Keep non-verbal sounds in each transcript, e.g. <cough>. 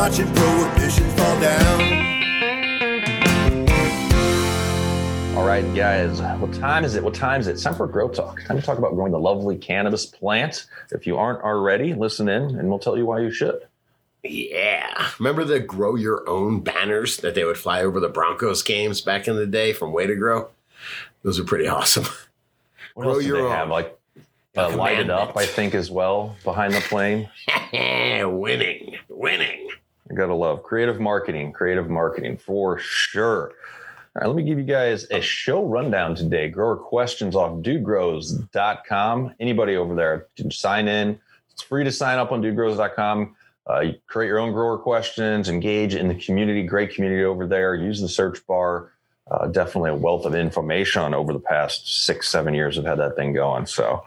watching prohibition fall down. All right, guys, what time is it? What time is it? It's time for Grow Talk. Time to talk about growing the lovely cannabis plant. If you aren't already, listen in and we'll tell you why you should. Yeah. Remember the grow your own banners that they would fly over the Broncos games back in the day from Way to Grow? Those are pretty awesome. <laughs> What Grow else your they own. have? Like uh, A light it up. I think, as well behind the plane. <laughs> winning. Winning. I gotta love creative marketing, creative marketing for sure. All right, let me give you guys a show rundown today. Grower questions off dudegrows.com. Anybody over there can sign in. It's free to sign up on dudegrows.com. Uh, you create your own grower questions, engage in the community, great community over there. Use the search bar. Uh, definitely a wealth of information over the past six, seven years I've had that thing going. So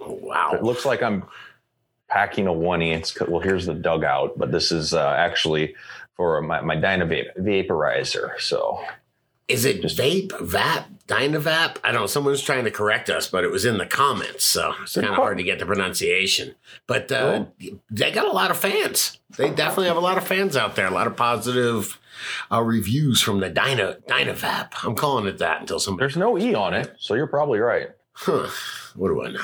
Oh, wow. it looks like I'm packing a one inch. Well, here's the dugout, but this is uh, actually for my, my Dynavape vaporizer. So Is it vape, vap, dynavap? I don't know. Someone's trying to correct us, but it was in the comments. So it's kind of hard to get the pronunciation. But uh, they got a lot of fans. They definitely have a lot of fans out there, a lot of positive uh, reviews from the Dyna, Dynavap. I'm calling it that until somebody. there's no E on it. So you're probably right. Huh. What do I know?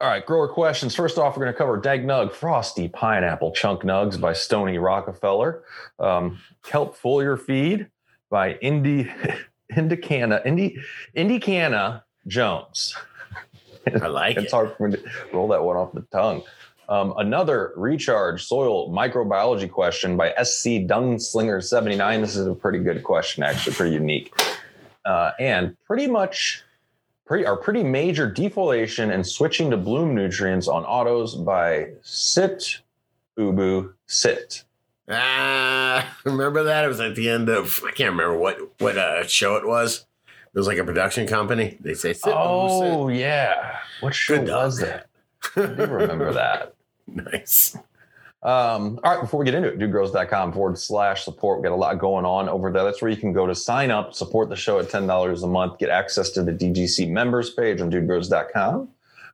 All right, grower questions. First off, we're going to cover Dag Nug Frosty Pineapple Chunk Nugs by Stony Rockefeller. Um, Kelp Foliar Feed by Indy <laughs> Indicana Indy Indicana Jones. I like It's it. hard for me to roll that one off the tongue. Um, another recharge soil microbiology question by SC Dunslinger 79. This is a pretty good question, actually, pretty unique. Uh, and pretty much pretty, our pretty major defoliation and switching to bloom nutrients on autos by Sit Ubu Sit. Ah, <laughs> remember that? It was at the end of I can't remember what what uh, show it was. It was like a production company. They say, sit, Oh, yeah. What show was that? I do remember that. <laughs> nice. Um, all right, before we get into it, dudegrows.com forward slash support. We got a lot going on over there. That's where you can go to sign up, support the show at $10 a month, get access to the DGC members page on dudegrows.com,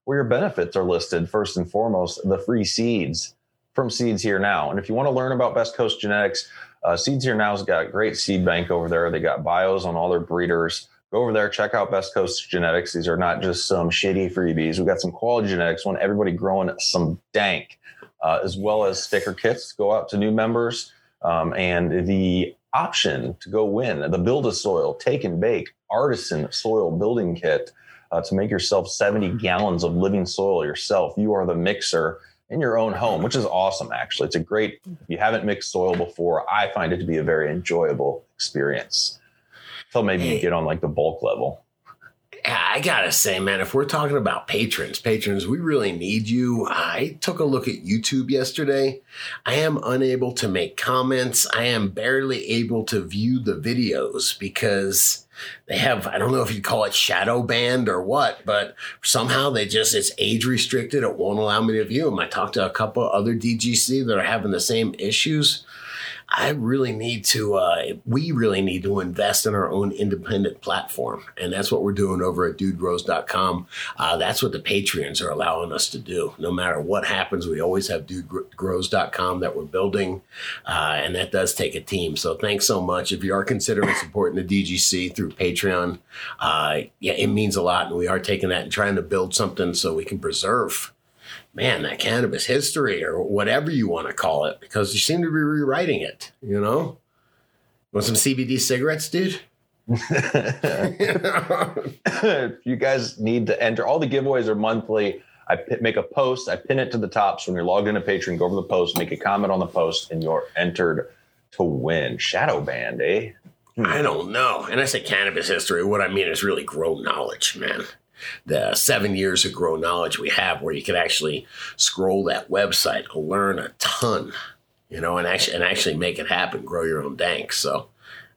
where your benefits are listed. First and foremost, the free seeds from Seeds Here Now. And if you want to learn about Best Coast Genetics, uh, Seeds Here Now's got a great seed bank over there. They got bios on all their breeders. Go over there, check out Best Coast Genetics. These are not just some shitty freebies. We've got some quality genetics. Want everybody growing some dank uh, as well as sticker kits go out to new members um, and the option to go win the build a soil take and bake artisan soil building kit uh, to make yourself 70 gallons of living soil yourself. You are the mixer in your own home which is awesome actually. It's a great if you haven't mixed soil before i find it to be a very enjoyable experience. Until maybe you get on like the bulk level I gotta say, man, if we're talking about patrons, patrons, we really need you. I took a look at YouTube yesterday. I am unable to make comments. I am barely able to view the videos because they have, I don't know if you call it shadow banned or what, but somehow they just, it's age restricted. It won't allow me to view them. I talked to a couple other DGC that are having the same issues. I really need to, uh, we really need to invest in our own independent platform. And that's what we're doing over at dudegrows.com. Uh, that's what the Patreons are allowing us to do. No matter what happens, we always have dudegrows.com that we're building. Uh, and that does take a team. So thanks so much. If you are considering <coughs> supporting the DGC through Patreon, uh, yeah, it means a lot. And we are taking that and trying to build something so we can preserve man, that cannabis history or whatever you want to call it, because you seem to be rewriting it, you know? Want some CBD cigarettes, dude? if <laughs> you guys need to enter, all the giveaways are monthly. I make a post, I pin it to the top. So when you're logged into Patreon, go over the post, make a comment on the post, and you're entered to win. Shadow banned, eh? I don't know. And I say cannabis history. What I mean is really grow knowledge, man. The seven years of grow knowledge we have, where you can actually scroll that website, learn a ton, you know, and actually and actually make it happen. Grow your own dank. So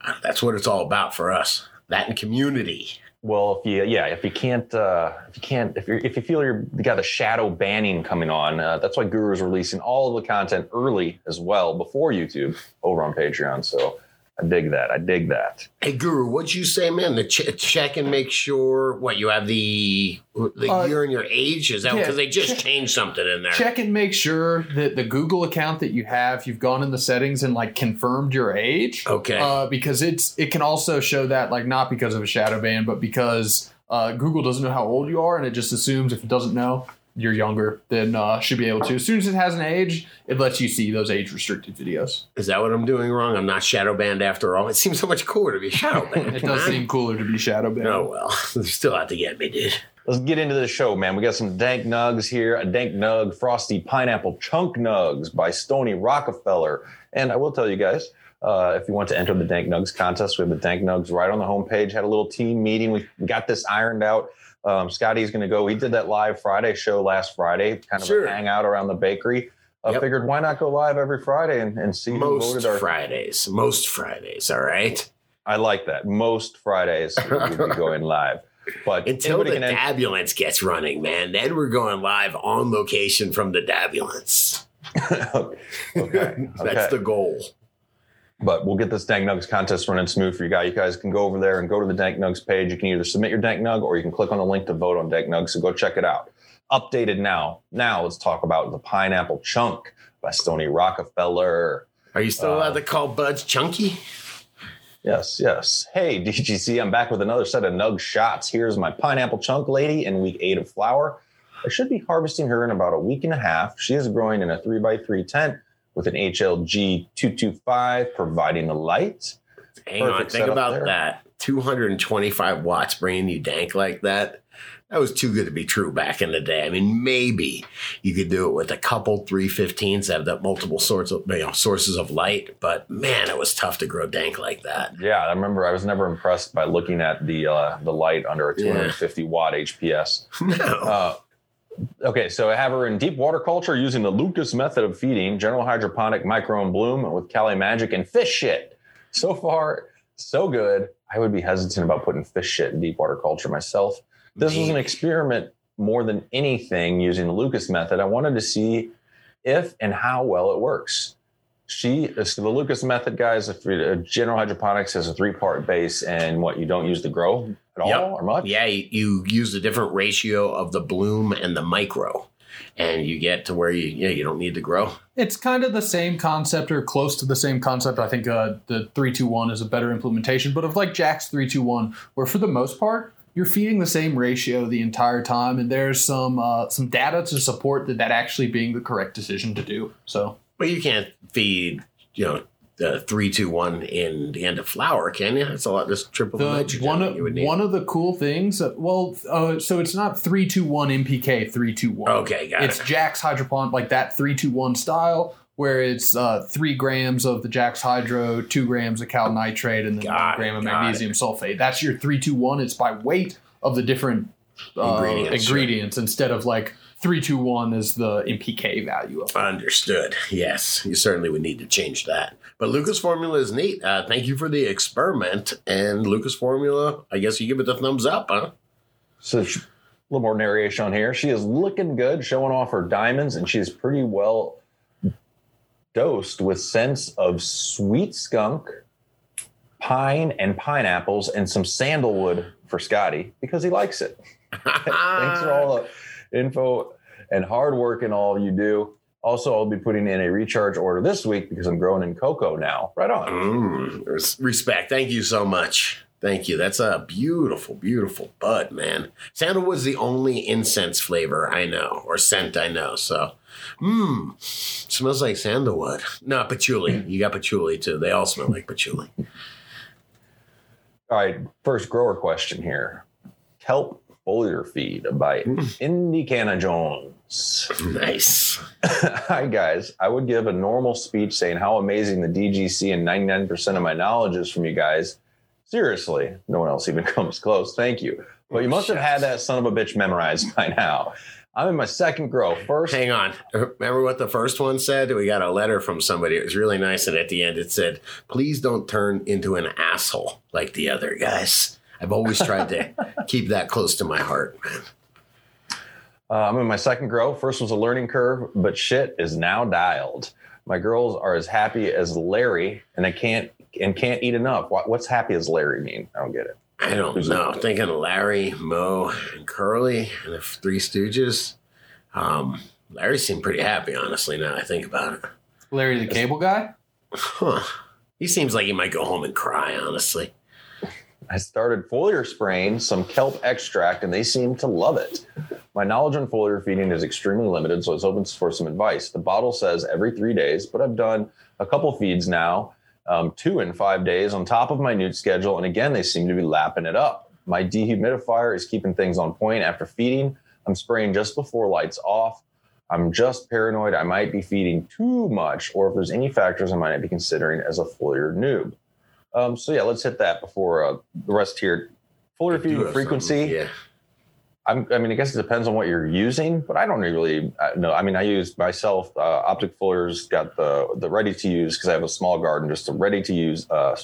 uh, that's what it's all about for us. That and community. Well, if you yeah, if you can't uh, if you can't if you if you feel you're you got a shadow banning coming on, uh, that's why Guru is releasing all of the content early as well before YouTube over on Patreon. So I dig that. I dig that. Hey, Guru, what'd you say, man? To ch- check and make sure what you have the the Uh, year and your age is that yeah, because they just check- changed something in there. Check and make sure that the Google account that you have, you've gone in the settings and like confirmed your age. Okay. Uh, because it's it can also show that like not because of a shadow ban, but because uh, Google doesn't know how old you are, and it just assumes if it doesn't know you're younger, then uh, should be able to. As soon as it has an age, it lets you see those age restricted videos. Is that what I'm doing wrong? I'm not shadow banned after all. It seems so much cooler to be shadow banned. <laughs> It does seem cooler to be shadow banned. Oh well, <laughs> they're still out to get me, dude. Let's get into the show, man. We got some dank nugs here. A dank nug, frosty pineapple chunk nugs by Stony Rockefeller. And I will tell you guys, uh, if you want to enter the dank nugs contest, we have the dank nugs right on the homepage. Had a little team meeting. We got this ironed out. Um, Scotty's going to go. He did that live Friday show last Friday, kind of Sure. a hangout around the bakery. I Yep. figured why not go live every Friday and, and see who Most voted our. Fridays, most Fridays. All right. I like that. Most Fridays <laughs> we'll be going live. But Until the can gets running, man. Then we're going live on location from the dabulance. <laughs> okay. <laughs> That's okay. the goal. But we'll get this Dank Nugs contest running smooth for you guys. You guys can go over there and go to the Dank Nugs page. You can either submit your Dank Nug or you can click on the link to vote on Dank Nugs. So go check it out. Updated now. Now let's talk about the Pineapple Chunk by Stony Rockefeller. Are you still Uh, allowed to call Buds chunky? Yes, yes. Hey, DGC, I'm back with another set of Nug shots. Here's my Pineapple Chunk lady in week eight of flower. I should be harvesting her in about a week and a half. She is growing in a three by three tent with an HLG 225 providing the light. Hang on, think about there. that. 225 watts bringing you dank like that. That was too good to be true back in the day. I mean, maybe you could do it with a couple 315s that have that multiple sorts of you know, sources of light, but man, it was tough to grow dank like that. Yeah, I remember I was never impressed by looking at the uh, the light under a 250 watt HPS. <laughs> No. Uh, okay, so I have her in deep water culture using the Lucas method of feeding, general hydroponic micro and bloom with Cali Magic and fish shit. So far, so good. I would be hesitant about putting fish shit in deep water culture myself. This was an experiment more than anything using the Lucas method. I wanted to see if and how well it works. She, so the Lucas method, guys, if you- uh, general hydroponics has a three part base and what you don't use to grow at Yep. all or much. Yeah, you, you use a different ratio of the bloom and the micro, and you get to where you yeah you don't need to grow. It's kind of the same concept or close to the same concept. I think uh, the 321 is a better implementation, but of like Jack's 321, where for the most part, you're feeding the same ratio the entire time, and there's some uh, some data to support that that actually being the correct decision to do. So But you can't feed you know the three two one in the end of flower, can you? That's a lot. Just triple the, nitrogen one that you would of need. one of the cool things, uh, well, uh, so it's not 321 NPK 321. Okay, got it's it. It's Jack's Hydroponic, like that 321 style, where it's uh, three grams of the Jack's Hydro, two grams of cal nitrate, and then Got one gram of magnesium sulfate. That's your 321. It's by weight of the different uh, Ingredients, ingredients, instead of like 321 is the NPK value of it. Understood. Yes, you certainly would need to change that. But Lucas Formula is neat. Uh, thank you for the experiment. And Lucas Formula, I guess you give it the thumbs up, huh? So sh- a little more narration on here. She is looking good, showing off her diamonds, and she's pretty well dosed with scents of sweet skunk, pine, and pineapples, and some sandalwood for Scotty because he likes it. <laughs> Thanks for all the info and hard work and all you do. Also, I'll be putting in a recharge order this week because I'm growing in cocoa now. Right on. Mm, respect. Thank you so much. Thank you. That's a beautiful, beautiful bud, man. Sandalwood's the only incense flavor I know, or scent I know. So, mmm, smells like sandalwood. No, patchouli. You got patchouli too. They all smell like patchouli. All right, first grower question here. Kelp foliar feed by hmm. Indiana Jones. Nice. <laughs> Hi, guys. I would give a normal speech saying how amazing the DGC and 99% of my knowledge is from you guys. Seriously, no one else even <laughs> comes close. Thank you. But you must have had that son of a bitch memorized by now. I'm in my second grow. First, Hang on. Remember what the first one said? We got a letter from somebody. It was really nice. And at the end, it said, please don't turn into an asshole like the other guys. I've always tried to keep that close to my heart, man. Uh, I'm in my second grow. First was a learning curve, but shit is now dialed. My girls are as happy as Larry, and I can't and can't eat enough. What, what's happy as Larry mean? I don't get it. I don't Who's know. that? Thinking of Larry, Moe, and Curly, and the Three Stooges. Um, Larry seemed pretty happy, honestly. Now I think about it. Larry the Cable Guy. Huh. He seems like he might go home and cry, honestly. I started foliar spraying some kelp extract, and they seem to love it. My knowledge on foliar feeding is extremely limited, so I was hoping for some advice. The bottle says every three days, but I've done a couple feeds now, um, two in five days, on top of my newt schedule, and again, they seem to be lapping it up. My dehumidifier is keeping things on point after feeding. I'm spraying just before lights off. I'm just paranoid I might be feeding too much, or if there's any factors I might not be considering as a foliar noob. Um, so yeah, let's hit that before uh, the rest here. Foliar Do frequency. something. Yeah. I'm, I mean, I guess it depends on what you're using, but I don't really uh, know. I mean, I use myself. Uh, Optic Foliar's got the the ready to use because I have a small garden, just a ready to use uh,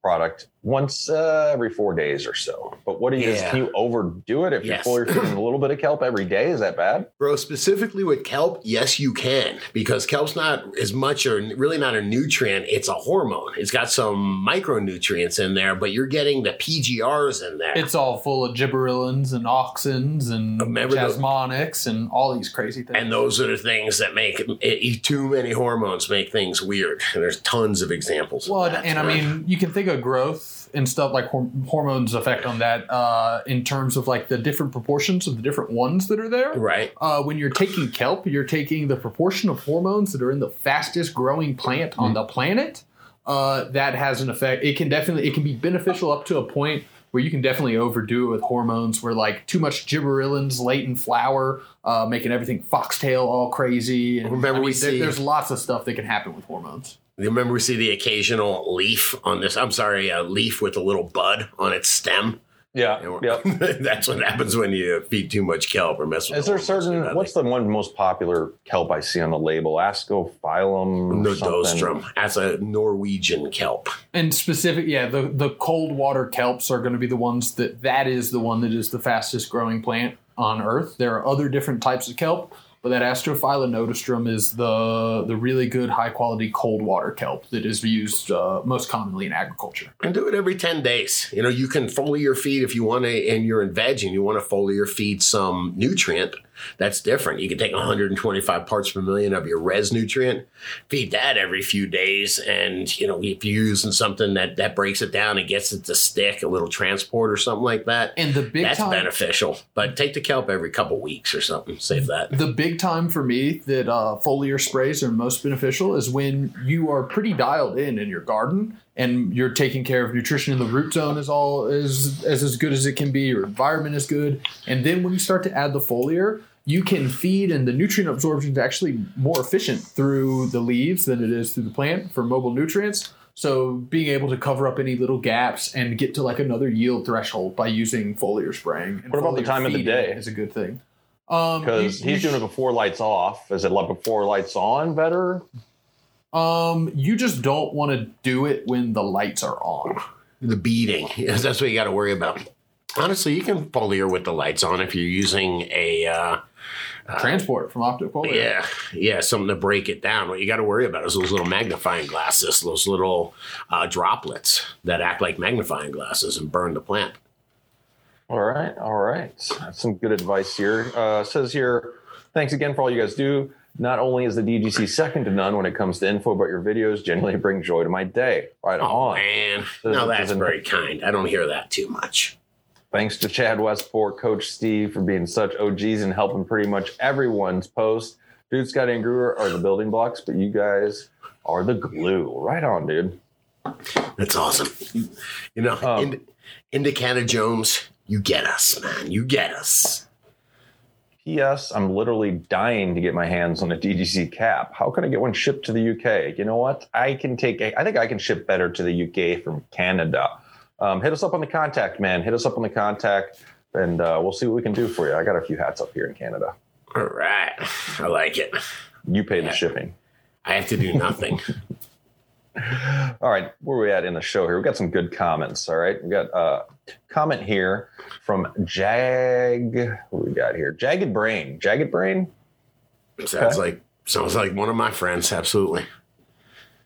product once uh, every four days or so. But what do you? Yeah. Can you overdo it if Yes. you're foliar feeding a little bit of kelp every day? Is that bad? Bro, specifically with kelp, yes, you can because kelp's not as much or really not a nutrient. It's a hormone. It's got some micronutrients in there, but you're getting the PGRs in there. It's all full of gibberellins and auxins and Remember jasmonics and all these crazy things. and those are the things that make it, it- too many hormones make things weird. And there's tons of examples. well, of that. and I mean, you can think of growth and stuff like hor- hormones effect on that uh, in terms of like the different proportions of the different ones that are there. right? Uh, when you're taking kelp, you're taking the proportion of hormones that are in the fastest growing plant on the planet. Uh, that has an effect. It can definitely it can be beneficial up to a point where you can definitely overdo it with hormones, where like too much gibberellins late in flower, uh, making everything foxtail all crazy. And Remember I mean, we there- see- there's lots of stuff that can happen with hormones. You remember we see the occasional leaf on this. I'm sorry, a leaf with a little bud on its stem. Yeah. And we're- <laughs> That's what happens when you feed too much kelp or mess with. Is there certain? nothing. What's the one most popular kelp I see on the label? Ascophyllum. or something? Nodostrum? That's a Norwegian kelp. And specific, yeah, the the cold water kelps are going to be the ones that that is the one that is the fastest growing plant on Earth. There are other different types of kelp, but that Ascophyllum nodosum is the the really good high quality cold water kelp that is used uh, most commonly in agriculture. And do it every 10 days. You know, you can foliar feed if you want to, and you're in veg and you want to foliar feed some nutrient. That's different. You can take 125 parts per million of your res nutrient, feed that every few days. And, you know, if you're using something that, that breaks it down and gets it to stick, a little transport or something like that, And the big that's time beneficial. But take the kelp every couple weeks or something. Save that. the big time for me that uh, foliar sprays are most beneficial is when you are pretty dialed in in your garden and you're taking care of nutrition in the root zone is all is as as good as it can be your environment is good and then when you start to add the foliar you can feed and the nutrient absorption is actually more efficient through the leaves than it is through the plant for mobile nutrients so being able to cover up any little gaps and get to like another yield threshold by using foliar spraying and What about the time of the day? is a good thing um, Because you- you he's doing it before lights off. Is it like before lights on better? Um, you just don't want to do it when the lights are on. The beating. Yes, <laughs> that's what you got to worry about. Honestly, you can foliar with the lights on if you're using a. Uh, Transport from optic foliar. Yeah, yeah, something to break it down. What you got to worry about is those little magnifying glasses, those little uh, droplets that act like magnifying glasses and burn the plant. All right, all right. That's some good advice here. Uh, says here, thanks again for all you guys do. Not only is the DGC second to none when it comes to info about your videos, genuinely bring joy to my day. Right Oh on. man, Doesn't- no, that's very kind. I don't hear that too much. Thanks to Chad Westport, Coach Steve for being such OGs and helping pretty much everyone's post. Dude, Scotty and Guru are the building blocks, but you guys are the glue. Right on, dude. That's awesome. You know, Um, Indiana Jones, you get us, man. You get us. P.S. I'm literally dying to get my hands on a DGC cap. How can I get one shipped to the UK? You know what? I can take. I think I can ship better to the UK from Canada. Um, hit us up on the contact, man. Hit us up on the contact, and uh, we'll see what we can do for you. I got a few hats up here in Canada. All right, I like it. You pay the shipping. I have to do nothing. <laughs> All right, where are we at in the show here? We got some good comments. All right, we got a comment here from Jag. What we got here? Jagged Brain. Jagged Brain. Sounds Okay. like Sounds like one of my friends. Absolutely.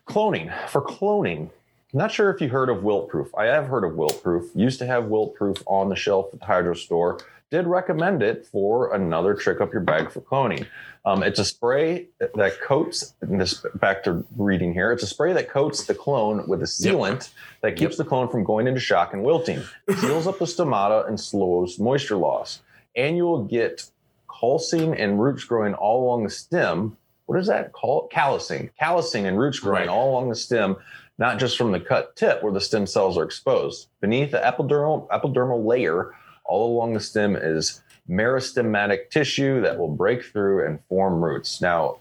Cloning. For cloning, not sure if you heard of Wilt-Pruf. I have heard of Wilt-Pruf. Used to have Wilt-Pruf on the shelf at the hydro store. Did recommend it for another trick up your bag for cloning. Um, it's a spray that coats. And this back to reading here. It's a spray that coats the clone with a sealant that keeps the clone from going into shock and wilting, seals up the stomata, and slows moisture loss. And you will get calcing and roots growing all along the stem. What is that called? Callousing, callousing and roots growing Right. all along the stem not just from the cut tip where the stem cells are exposed. Beneath the epidermal, epidermal layer, all along the stem is meristematic tissue that will break through and form roots. Now,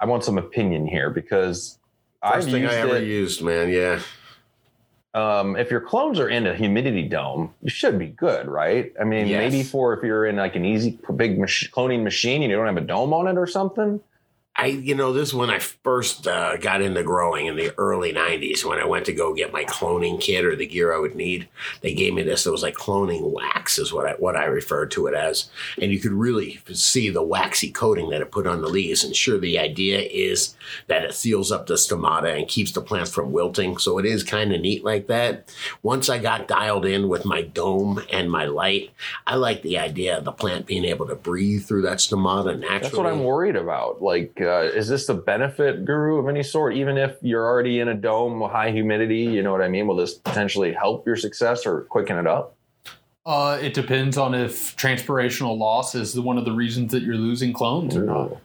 I want some opinion here because First I've thing used I ever it. used, man. Yeah. Um, if your clones are in a humidity dome, you should be good, right? I mean, Yes. maybe for if you're in like an easy big mach- cloning machine and you don't have a dome on it or something. I, you know, this is when I first uh, got into growing in the early 90s when I went to go get my cloning kit or the gear I would need. They gave me this. It was like cloning wax, is what I, what I referred to it as. And you could really see the waxy coating that it put on the leaves. And sure, the idea is that it seals up the stomata and keeps the plants from wilting. So it is kind of neat like that. Once I got dialed in with my dome and my light, I like the idea of the plant being able to breathe through that stomata naturally. That's what I'm worried about. Like, uh, is this a benefit guru of any sort? Even if you're already in a dome, with high humidity, you know what I mean? Will this potentially help your success or quicken it up? Uh, it depends on if transpirational loss is the, one of the reasons that you're losing clones or not.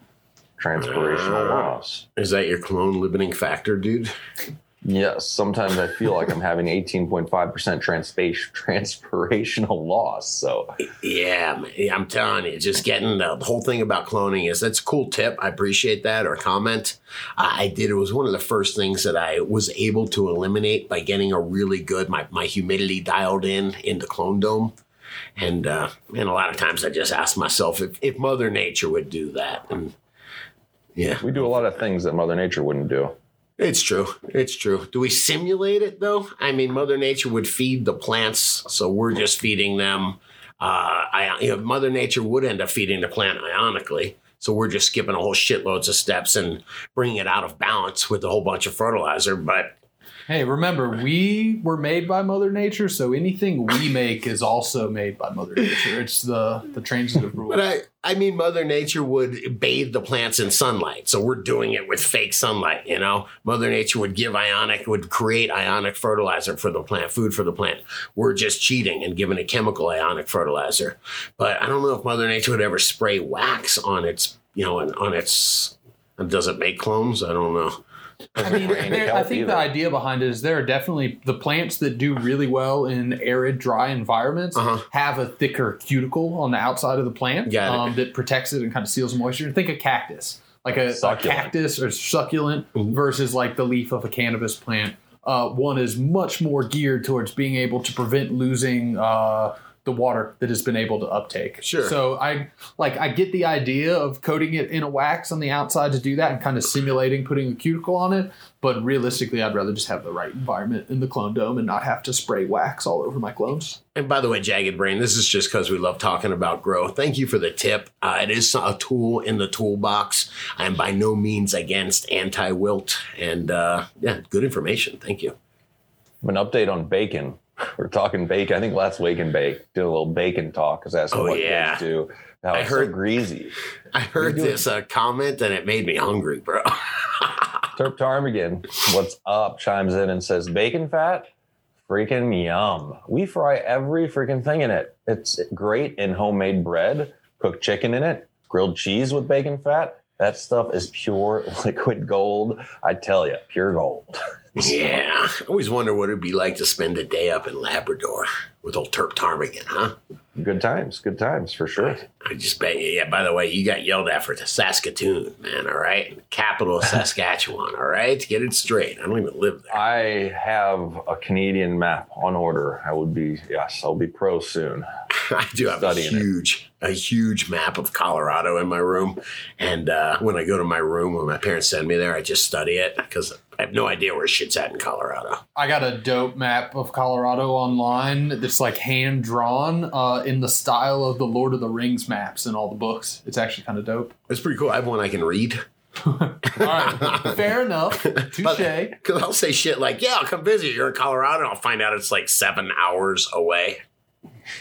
Transpirational loss. Is that your clone limiting factor, dude? <laughs> Yes, sometimes I feel like I'm having 18.5% transpa- <laughs> transpirational loss. So, Yeah, I'm telling you, just getting the, whole thing about cloning is that's a cool tip. I appreciate that or comment. I did. It was one of the first things that I was able to eliminate by getting a really good my my humidity dialed in in the clone dome. And uh, and a lot of times I just ask myself if if Mother Nature would do that. And yeah, we do a lot of things that Mother Nature wouldn't do. It's true. It's true. Do we simulate it though? I mean, Mother Nature would feed the plants, so we're just feeding them. Uh, I, you know, Mother Nature would end up feeding the plant ionically, so we're just skipping a whole shitloads of steps and bringing it out of balance with a whole bunch of fertilizer. But Hey, remember, we were made by Mother Nature, so anything we <laughs> make is also made by Mother Nature. It's the, the transitive rule. but I, I mean, Mother Nature would bathe the plants in sunlight, so we're doing it with fake sunlight. You know, Mother Nature would give ionic, would create ionic fertilizer for the plant, food for the plant. We're just cheating and giving a chemical ionic fertilizer. But I don't know if Mother Nature would ever spray wax on its, you know, on, on its. Does it make clones? I don't know. I <laughs> mean, there, I think either. the idea behind it is there are definitely the plants that do really well in arid, dry environments Uh-huh. have a thicker cuticle on the outside of the plant um, that protects it and kind of seals moisture. Think a cactus, like a, a cactus or succulent Mhm. versus like the leaf of a cannabis plant. Uh, one is much more geared towards being able to prevent losing uh, the water that has been able to uptake. Sure. So I like I get the idea of coating it in a wax on the outside to do that and kind of simulating putting a cuticle on it. But realistically, I'd rather just have the right environment in the clone dome and not have to spray wax all over my clones. And by the way, Jagged Brain, this is just because we love talking about growth. Thank you for the tip. Uh, it is a tool in the toolbox. I am by no means against anti wilt. And uh, yeah, good information. Thank you. An update on bacon. <laughs> We're talking bacon. I think last Wake and Bake did a little bacon talk because that's Oh, what yeah. kids do. How I heard- so greasy. I heard this uh, comment and it made me hungry, bro. <laughs> Terp Ptarmigan, what's up? Chimes in and says, bacon fat, freaking yum. We fry every freaking thing in it. It's great in homemade bread, cooked chicken in it, grilled cheese with bacon fat. That stuff is pure <laughs> liquid gold. I tell you, pure gold. Yeah. I always wonder what it'd be like to spend a day up in Labrador with old Terp Ptarmigan, huh? Good times, good times for sure. I just bet you. Yeah, by the way, you got yelled at for the Saskatoon, man, all right? Capital of <laughs> Saskatchewan, all right? Get it straight. I don't even live there. I have a Canadian map on order. I would be, yes, I'll be pro soon. <laughs> I do have Studying a it. huge, a huge map of Colorado in my room, and uh, when I go to my room when my parents send me there, I just study it because I have no idea where shit's at in Colorado. I got a dope map of Colorado online that's like hand drawn uh, in the style of the Lord of the Rings maps in all the books. It's actually kind of dope. It's pretty cool. I have one I can read. <laughs> All right, fair enough. <laughs> Touche. Because I'll say shit like, "Yeah, I'll come visit. You're in Colorado." And I'll find out it's like seven hours away.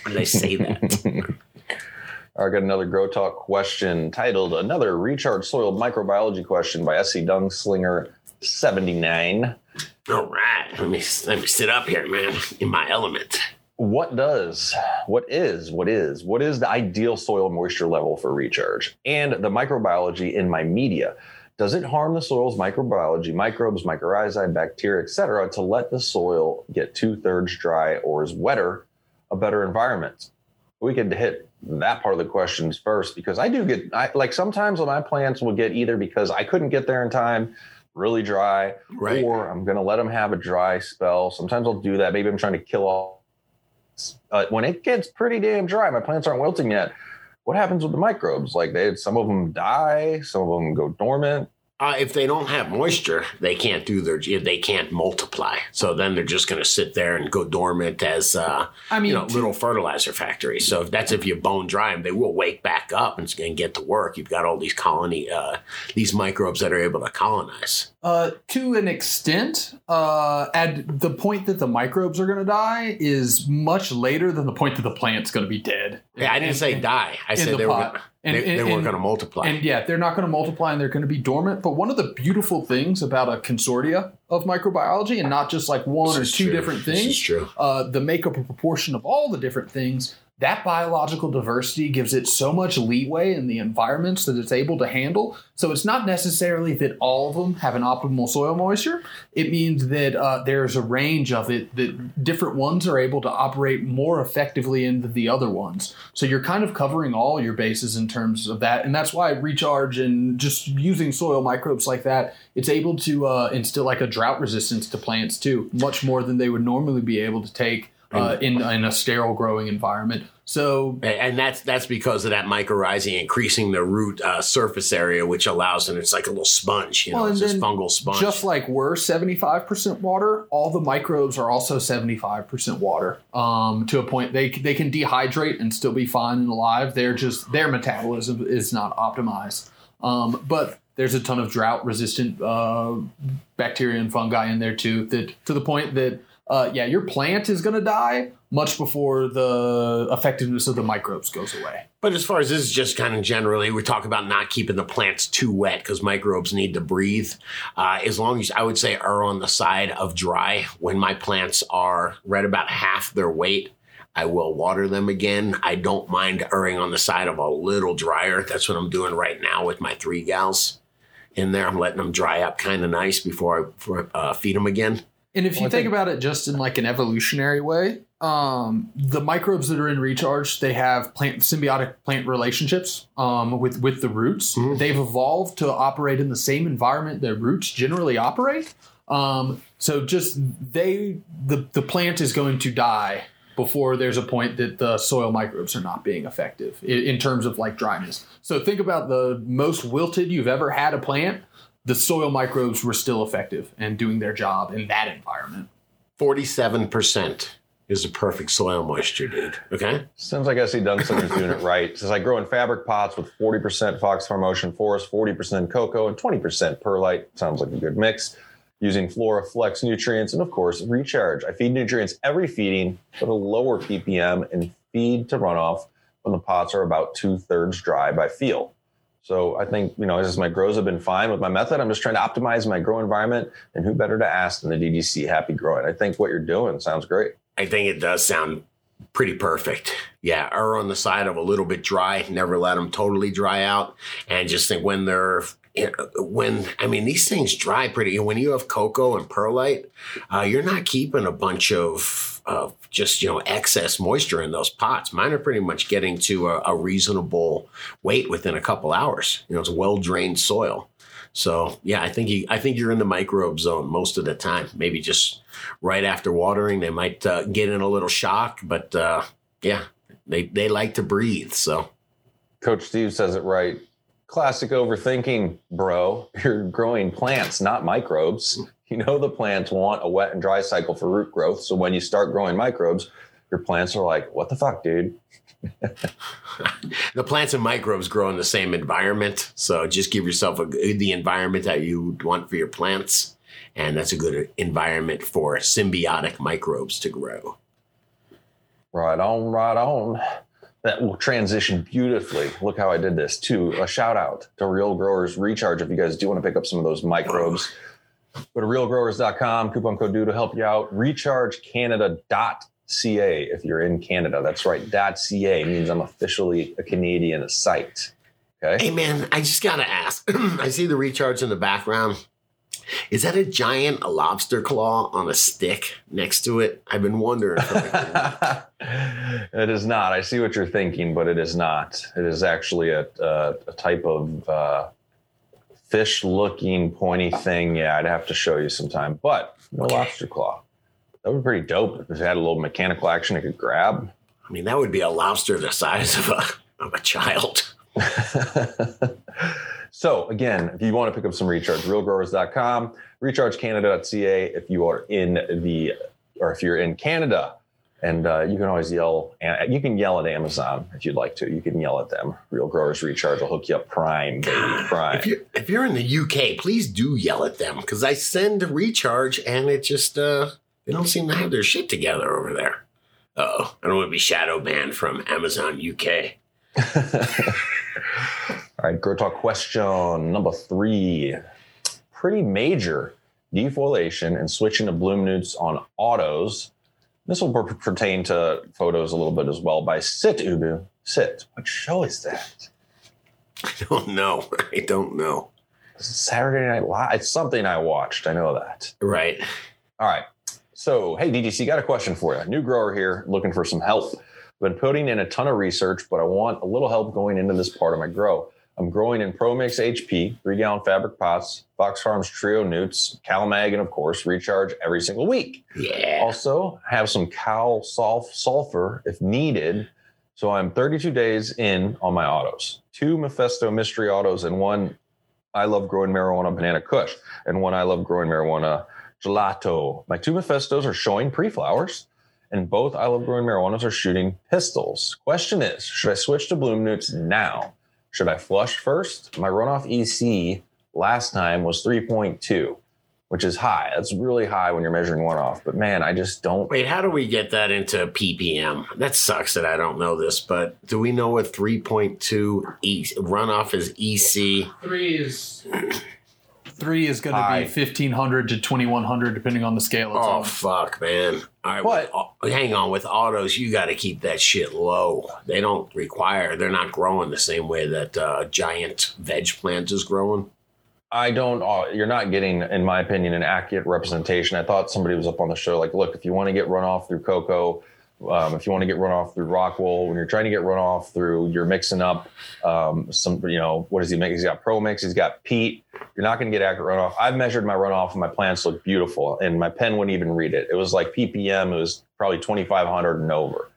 When they say that, <laughs> I got another Grow Talk question titled Another Recharge Soil Microbiology Question by SC Dungslinger 79. all right, let me let me sit up here, man, in my element. What does, what is, what is, what is the ideal soil moisture level for recharge? And the microbiology in my media. Does it harm the soil's microbiology, microbes, mycorrhizae, bacteria, etc., to let the soil get two thirds dry or is wetter a better environment? We could hit that part of the questions first because I do get, I, like sometimes my plants will get either because I couldn't get there in time, really dry, Right. or I'm going to let them have a dry spell. Sometimes I'll do that. Maybe I'm trying to kill all. Uh, when it gets pretty damn dry, my plants aren't wilting yet. What happens with the microbes? Like they, some of them die, some of them go dormant. Uh, if they don't have moisture, they can't do their. They can't multiply. So then they're just going to sit there and go dormant as uh, I mean, you know little fertilizer factories. So if that's if you bone dry them, they will wake back up and, and get to work. You've got all these colony, uh, these microbes that are able to colonize. Uh, to an extent, uh, at the point that the microbes are going to die is much later than the point that the plant's going to be dead. Yeah, I didn't And- say and- die. I said the they were. Gonna, And- they, they weren't going to multiply. And yeah, they're not going to multiply and they're going to be dormant. But one of the beautiful things about a consortia of microbiology, and not just like one or This is two true. different things, uh, the makeup and proportion of all the different things, that biological diversity gives it so much leeway in the environments that it's able to handle. So it's not necessarily that all of them have an optimal soil moisture. It means that uh, there's a range of it that different ones are able to operate more effectively than the other ones. So you're kind of covering all your bases in terms of that. And that's why recharge and just using soil microbes like that, it's able to uh, instill like a drought resistance to plants too, much more than they would normally be able to take uh, in, in a sterile growing environment. So And- that's that's because of that mycorrhizae increasing the root uh, surface area, which allows and it's like a little sponge, you know, Well, it's this fungal sponge. Just like we're 75% water, all the microbes are also 75% water. Um, to a point they they can dehydrate and still be fine and alive. They're just their metabolism is not optimized. Um, but there's a ton of drought resistant uh, bacteria and fungi in there too. That to the point that uh, yeah, your plant is going to die much before the effectiveness of the microbes goes away. But as far as this is just kind of generally, we talk about not keeping the plants too wet because microbes need to breathe. Uh, as long as I would say are on the side of dry, when my plants are right about half their weight, I will water them again. I don't mind erring on the side of a little drier. That's what I'm doing right now with my three gals in there. I'm letting them dry up kind of nice before I uh, feed them again. And if you Well, I think think- about it just in like an evolutionary way, um, the microbes that are in recharge, they have plant symbiotic plant relationships um, with with the roots. Mhm. They've evolved to operate in the same environment that roots generally operate. Um, so just they the the plant is going to die before there's a point that the soil microbes are not being effective in, in terms of like dryness. So think about the most wilted you've ever had a plant. The soil microbes were still effective and doing their job in that environment. Forty-seven percent is the perfect soil moisture, dude. Okay. Sounds like SC Dunslinger's doing it right. It says I grow in fabric pots with 40% FoxFarm Ocean Forest, 40% cocoa, and 20% perlite. Sounds like a good mix. Using Flora Flex nutrients and, of course, recharge. I feed nutrients every feeding with a lower ppm and feed to runoff when the pots are about two thirds dry by feel. So I think, you know, as my grows have been fine with my method, I'm just trying to optimize my grow environment. And who better to ask than the DGC Happy Growing? I think what you're doing sounds great. I think it does sound pretty perfect. Yeah, err on the side of a little bit dry. Never let them totally dry out, and just think when they're when I mean these things dry pretty. When you have cocoa and perlite, uh, you're not keeping a bunch of of just you know excess moisture in those pots. Mine are pretty much getting to a, a reasonable weight within a couple hours. You know, it's well drained soil. So yeah, I think you I think you're in the microbe zone most of the time. Maybe just right after watering, they might uh, get in a little shock, but uh, yeah, They they like to breathe. So Coach Steve says it right. Classic overthinking, bro. You're growing plants, not microbes. You know the plants want a wet and dry cycle for root growth. So when you start growing microbes, your plants are like, what the fuck, dude? <laughs> the plants and microbes grow in the same environment. So just give yourself a, the environment that you want for your plants. And that's a good environment for symbiotic microbes to grow. Right on, right on. That will transition beautifully. Look how I did this to A shout out to Real Growers Recharge if you guys do want to pick up some of those microbes. Go to realgrowers.com, coupon code DO to help you out. Rechargecanada.ca if you're in Canada. That's right. .ca means I'm officially a Canadian site. Okay. Hey man, I just gotta ask. <clears throat> I see the recharge in the background. Is that a giant lobster claw on a stick next to it? I've been wondering. For like a week. <laughs> it is not. I see what you're thinking, but it is not. It is actually a, a, a type of uh, fish looking pointy thing. Yeah, I'd have to show you sometime, but no Okay. lobster claw. That would be pretty dope if it had a little mechanical action it could grab. I mean, that would be a lobster the size of a of a child. <laughs> so again, if you want to pick up some recharge, realgrowers.com, rechargecanada.ca if you are in the or if you're in Canada. And uh, you can always yell. and You can yell at Amazon if you'd like to. You can yell at them. Real Growers Recharge will hook you up prime, baby, prime. If you're if you're in the UK, please do yell at them because I send recharge and it just uh they don't seem to have their shit together over there. Oh, I don't want to be shadow banned from Amazon UK. <laughs> All right, Grow Talk question number three. Pretty major defoliation and switching to bloom newts on autos. This will per- pertain to photos a little bit as well by Sit Ubu. Sit. What show is that? I don't know. <laughs> I don't know. Is it Saturday Night Live? It's something I watched. I know that. Right. All right. So, hey, DGC, got a question for you. New grower here, looking for some help. Been putting in a ton of research, but I want a little help going into this part of my grow. I'm growing in ProMix HP, three gallon fabric pots, Fox Farms Trio Newts, CalMag, and of course, recharge every single week. Yeah. Also, have some Cal Sulf sulfur if needed. So I'm 32 days in on my autos. Two Mephisto mystery autos and one I love growing marijuana banana kush and one I love growing marijuana gelato. My two Mephistos are showing pre-flowers and both I love growing marijuanas are shooting pistols. Question is, should I switch to bloom newts now? Should I flush first? My runoff EC last time was 3.2 which is high. That's really high when you're measuring one off. But man, I just don't. Wait, how do we get that into ppm? That sucks that I don't know this, but do we know what 3.2 e- runoff is EC? Three is three is going to be fifteen hundred to twenty one hundred, depending on the scale. It's Oh on. fuck, man! All right, But- with hang on. With autos, you got to keep that shit low. They don't require. They're not growing the same way that uh, giant veg plant is growing. I don't. Uh, you're not getting, in my opinion, an accurate representation. I thought somebody was up on the show. Like, look, if you want to get runoff through cocoa, um, if you want to get runoff through rockwool, when you're trying to get runoff through, you're mixing up um, some. You know, what does he make? He's got pro mix. He's got peat. You're not going to get accurate runoff. I've measured my runoff, and my plants look beautiful, and my pen wouldn't even read it. It was like ppm. It was probably 2,500 and over.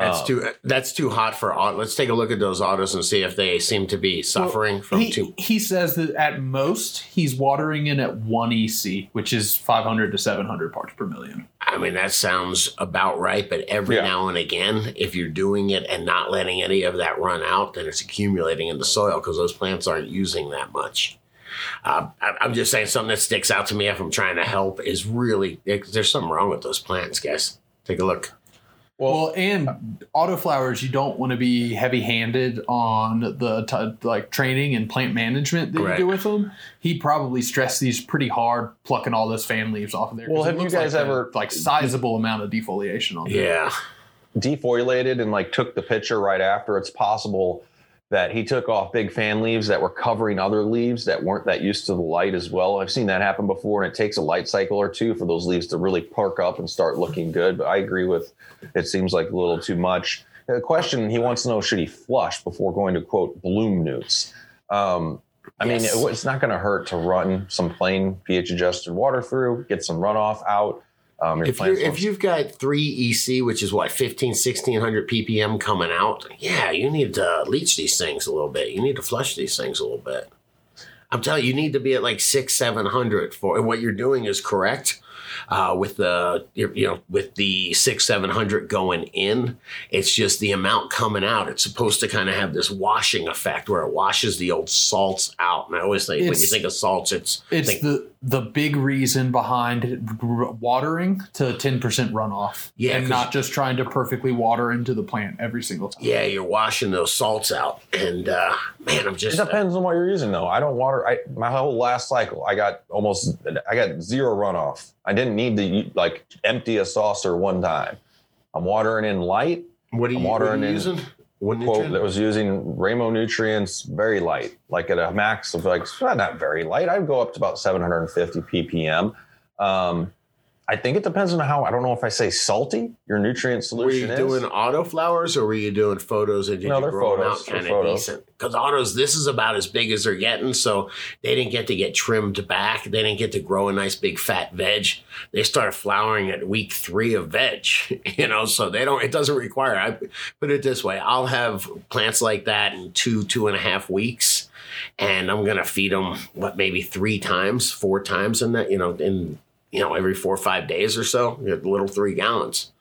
That's Um, too. That's too hot for auto. Let's take a look at those autos and see if they seem to be suffering from he, too. he says that at most he's watering in at one EC, which is five hundred to seven hundred parts per million. I mean, that sounds about right. But every Yeah. now and again, if you're doing it and not letting any of that run out, then it's accumulating in the soil because those plants aren't using that much. Uh, I- I'm just saying something that sticks out to me if I'm trying to help is really there's something wrong with those plants, guys. Take a look. Well, and autoflowers, you don't want to be heavy-handed on the t- like training and plant management that Correct. you do with them. He probably stressed these pretty hard, plucking all those fan leaves off of there. 'cause Well, have you guys like a, ever- like sizable amount of defoliation on there? Yeah. defoliated and like took the picture right after, it's possible that he took off big fan leaves that were covering other leaves that weren't that used to the light as well. I've seen that happen before, and it takes a light cycle or two for those leaves to really perk up and start looking good. But I agree with it seems like a little too much. The question he wants to know should he flush before going to quote bloom newts? Um, I Yes. mean, it, it's not going to hurt to run some plain pH adjusted water through, get some runoff out. Um, If, you if you've got three EC, which is what 15, 1600 ppm coming out, yeah, you need to leach these things a little bit. You need to flush these things a little bit. I'm telling you, you need to be at like six, seven hundred for and what you're doing is correct. Uh, with the you you know with the six seven hundred going in, it's just the amount coming out. It's supposed to kind of have this washing effect where it washes the old salts out. And I always think when you think of salts, it's It's think- the the big reason behind watering to ten percent runoff. Yeah, and 'cause- not just trying to perfectly water into the plant every single time. yeah, you're washing those salts out. And uh, man, I'm It just depends on what you're using, though. I don't water. I my whole last cycle, I got almost, I got zero runoff. I didn't need to like empty a saucer one time. I'm watering in light. What are you, what are you in- using? What Quote that was using Remo nutrients very light, like at a max of like well, not very light. I'd go up to about 750 ppm. Um, I think it depends on how. I don't know if I say salty. Your nutrient solution. Were you is. doing auto flowers or were you doing photos and did No, you grow them photos. out kind of decent? Because autos, this is about as big as they're getting, so they didn't get to get trimmed back. They didn't get to grow a nice big fat veg. They start flowering at week three of veg, <laughs> you know. So they don't. It doesn't require. I put it this way: I'll have plants like that in two, two and a half weeks, and I'm gonna feed them what maybe three times, four times in that, you know, in you know every four or five days or so, little three gallons.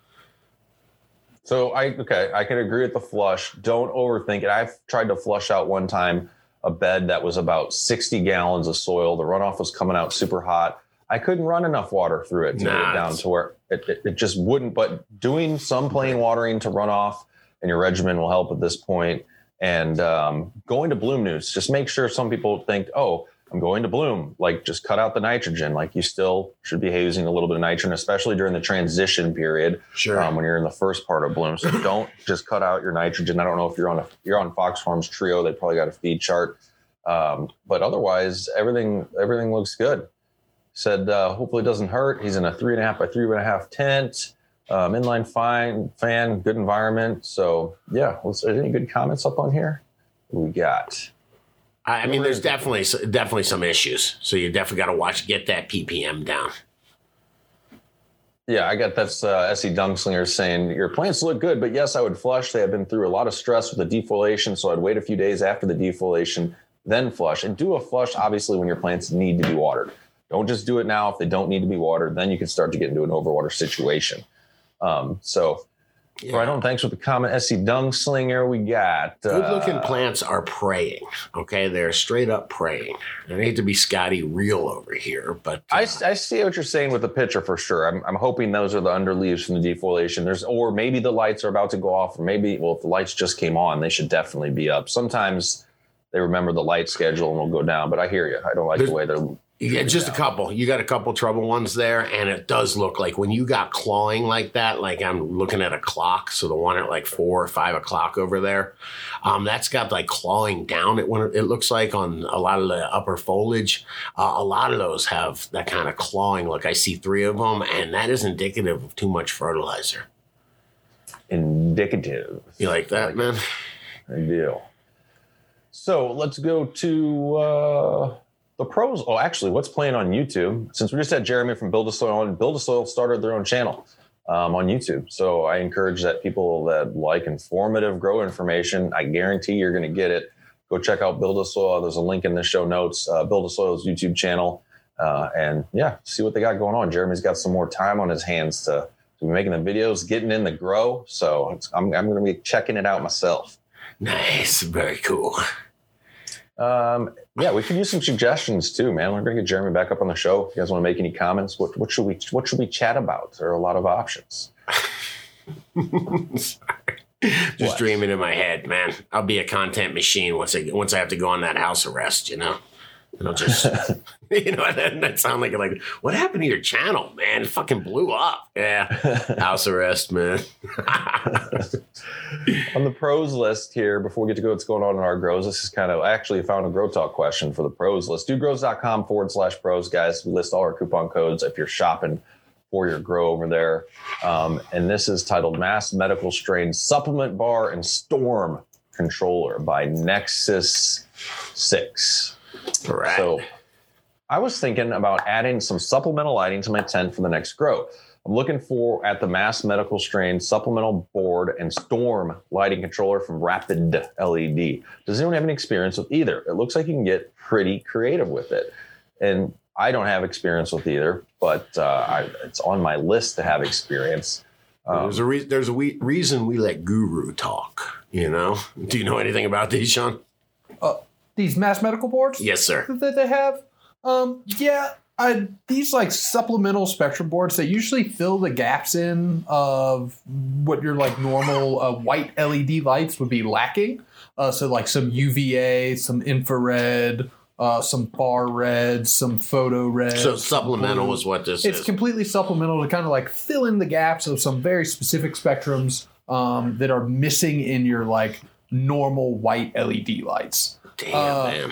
So I okay, I can agree with the flush. Don't overthink it. I've tried to flush out one time a bed that was about 60 gallons of soil. The runoff was coming out super hot. I couldn't run enough water through it to get it down to where it, it, it just wouldn't. But doing some plain watering to run off and your regimen will help at this point. And um, going to bloom news, just make sure some people think, oh, I'm going to bloom. Like just cut out the nitrogen. Like you still should be using a little bit of nitrogen, especially during the transition period Sure. um, when you're in the first part of bloom. So <laughs> don't just cut out your nitrogen. I don't know if you're on a you're on Fox Farms Trio. They probably got a feed chart, um, but otherwise everything everything looks good. Said uh, hopefully it doesn't hurt. He's in a three and a half by three and a half tent, um, inline fine fan, good environment. So yeah, was there any good comments up on here? We got. I I mean, there's definitely definitely some issues. So you definitely got to watch get that ppm down. Yeah, I got that's uh, Essie Dungslinger saying your plants look good, but yes, I would flush. They have been through a lot of stress with the defoliation, so I'd wait a few days after the defoliation, then flush. And do a flush, obviously, when your plants need to be watered. Don't just do it now if they don't need to be watered. Then you can start to get into an overwater situation. Um, so, right on. Thanks for the comment, Essie Dungslinger. We got Good looking uh, plants are praying. Okay, they're straight up praying. I hate to be Scotty real over here, but uh, I, I see what you're saying with the picture for sure. I'm, I'm hoping those are the underleaves from the defoliation. There's or maybe the lights are about to go off, or maybe well, if the lights just came on, they should definitely be up. Sometimes they remember the light schedule and will go down. But I hear you. I don't like There's- the way they're. Yeah, just a couple. You got a couple trouble ones there, and it does look like when you got clawing like that. Like I'm looking at a clock, so the one at like four or five o'clock over there, um, that's got like clawing down. It when it looks like on a lot of the upper foliage, uh, a lot of those have that kind of clawing look. I see three of them, and that is indicative of too much fertilizer. indicative. You like that, man? Big deal. So let's go to uh, the pros. Oh, actually, what's playing on YouTube? Since we just had Jeremy from Build a Soil on, Build a Soil started their own channel um, on YouTube. So I encourage that people that like informative grow information, I guarantee you're going to get it. Go check out Build a Soil. There's a link in the show notes. Uh, Build a Soil's YouTube channel, uh, and yeah, see what they got going on. Jeremy's got some more time on his hands to, to be making the videos, getting in the grow. So it's, I'm, I'm going to be checking it out myself. Nice, very cool. Um, yeah, we could use some suggestions too, man. We're gonna get Jeremy back up on the show. If you guys want to make any comments, what, what should we what should we chat about? There are a lot of options. <laughs> Just What? dreaming in my head, man. I'll be a content machine once I once I have to go on that house arrest, you know. And I'll just <laughs> <laughs> you know, that, that sound like like what happened to your channel, man? It fucking blew up. Yeah. <laughs> House arrest, man. on the pros list here, before we get to go what's going on in our grows, this is kind of I actually found a grow talk question for the pros list. Dudegrows.com forward slash pros, guys. We list all our coupon codes if you're shopping for your grow over there. Um, and this is titled Mass Medical Strain Supplement Bar and Storm Controller by Nexus 6. All right. So I was thinking about adding some supplemental lighting to my tent for the next grow. I'm looking for at the Mass Medical Strain supplemental board and storm lighting controller from Rapid LED. Does anyone have any experience with either? It looks like you can get pretty creative with it. And I don't have experience with either, but uh, I, it's on my list to have experience. Um, there's a re- there's a we- reason we let Guru talk. You know? Do you know anything about these, Sean? These mass medical boards Yes, sir. that they have, um, yeah, I, these like supplemental spectrum boards they usually fill the gaps in of what your like normal uh, white LED lights would be lacking. Uh, so like some UVA, some infrared, uh, some far red, some photo red. So supplemental is what this it's is. completely supplemental to kind of like fill in the gaps of some very specific spectrums um, that are missing in your like normal white LED lights. Damn, uh, man.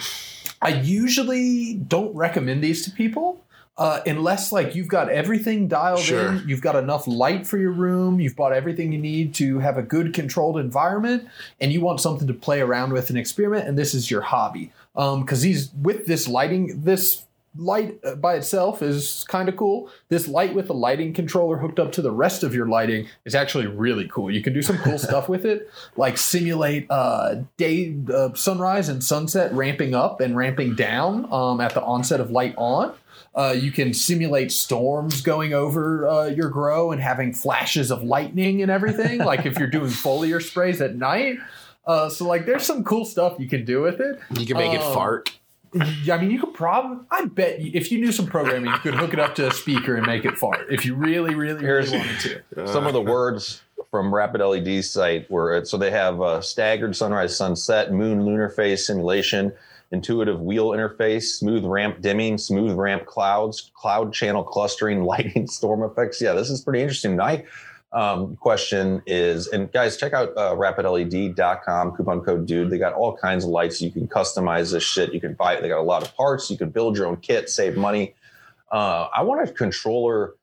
I usually don't recommend these to people uh, unless like you've got everything dialed Sure. in, you've got enough light for your room, you've bought everything you need to have a good controlled environment, and you want something to play around with and experiment, and this is your hobby. Because these with this lighting, this light uh, by itself is kind of cool. This light with the lighting controller hooked up to the rest of your lighting is actually really cool. You can do some cool <laughs> stuff with it, like simulate uh, day, uh, sunrise and sunset ramping up and ramping down um, at the onset of light on. Uh, you can simulate storms going over uh, your grow and having flashes of lightning and everything, like if you're doing <laughs> foliar sprays at night. Uh, so like, there's some cool stuff you can do with it. You can make it um, fart. Yeah, I mean, you could probably. I bet you, if you knew some programming, you could hook it up to a speaker and make it fart. If you really, really, Here's- really wanted to. <laughs> some of the words from Rapid LED site were so they have uh, staggered sunrise, sunset, moon, lunar phase simulation, intuitive wheel interface, smooth ramp dimming, smooth ramp clouds, cloud channel clustering, <laughs> lighting, storm effects. Yeah, this is pretty interesting. My um, question is, and guys, check out uh, rapidled.com, coupon code dude. They got all kinds of lights. You can customize this shit. You can buy it. They got a lot of parts. You can build your own kit, save money. Uh, I want a controller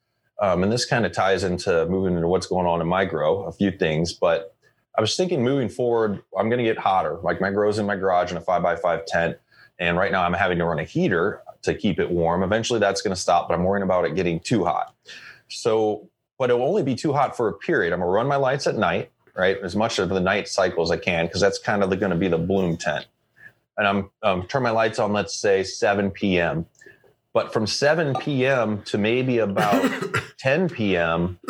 um, and this kind of ties into moving into what's going on in my grow, a few things. But I was thinking moving forward, I'm going to get hotter. Like my grow's in my garage in a five by five tent. And right now I'm having to run a heater to keep it warm. Eventually that's going to stop, but I'm worrying about it getting too hot. So, but it will only be too hot for a period. I'm going to run my lights at night, right? As much of the night cycle as I can, because that's kind of going to be the bloom tent. And I'm um, turn my lights on, let's say 7 p.m. But from 7 p.m. to maybe about <coughs> 10 p.m.,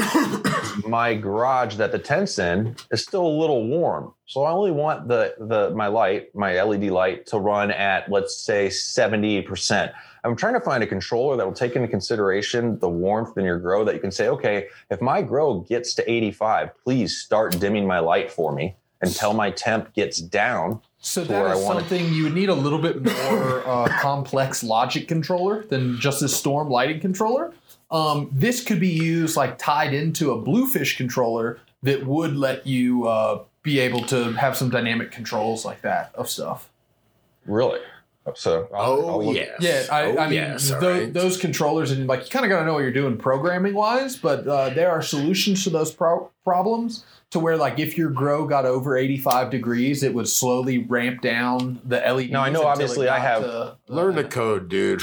my garage that the tent's in is still a little warm. So I only want the the my light, my LED light, to run at let's say 70%. I'm trying to find a controller that will take into consideration the warmth in your grow that you can say, okay, if my grow gets to 85, please start dimming my light for me until my temp gets down. So to where that I is something you would need a little bit more uh, <laughs> complex logic controller than just a storm lighting controller. Um, this could be used like tied into a bluefish controller that would let you uh, be able to have some dynamic controls like that of stuff. Really? So I'll- Oh, I'll yes. Yeah, I, oh, I mean, yes. all right. those controllers, and like you kind of got to know what you're doing programming wise, but uh, there are solutions to those pro- problems to where, like, if your grow got over 85 degrees, it would slowly ramp down the LED. Now, I know obviously I have- Learn the code, dude.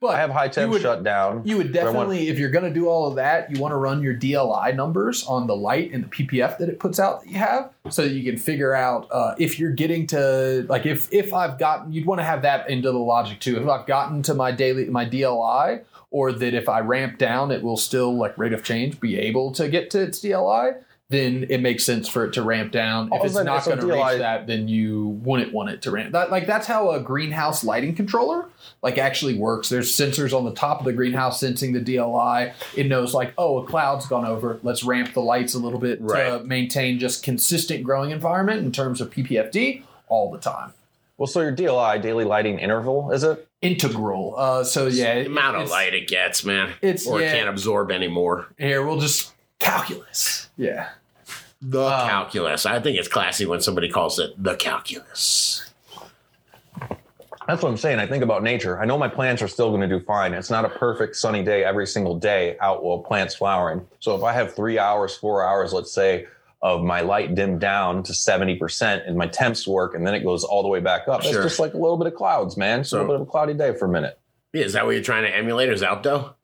but I have high temp you would, shut down. You would but want- definitely, if you're going to do all of that, you want to run your DLI numbers on the light and the PPF that it puts out that you have, so that you can figure out uh, if you're getting to like if if I've gotten, you'd want to have that into the logic too. If I've gotten to my daily my DLI, or that if I ramp down, it will still like rate of change be able to get to its DLI. Then it makes sense for it to ramp down. If it's not going to reach DLI that, then you wouldn't want it to ramp. That like that's how a greenhouse lighting controller like actually works. There's sensors on the top of the greenhouse sensing the DLI. It knows like, oh, a cloud's gone over. Let's ramp the lights a little bit to maintain just consistent growing environment in terms of PPFD all the time. Well, so your DLI daily lighting interval is it? Integral. Uh, so yeah, the amount of light it gets, man. it's- or yeah. it can't absorb anymore. Here we'll just calculus. Yeah. The Um, calculus. I think it's classy when somebody calls it the calculus. That's what I'm saying. I think about nature. I know my plants are still going to do fine. It's not a perfect sunny day every single day out while plants flowering. So if I have three hours, four hours, let's say, of my light dimmed down to 70% and my temps work and then it goes all the way back up, Sure. it's just like a little bit of clouds, man. It's a little bit of a cloudy day for a minute. Yeah, is that what you're trying to emulate? Is Alto? I'm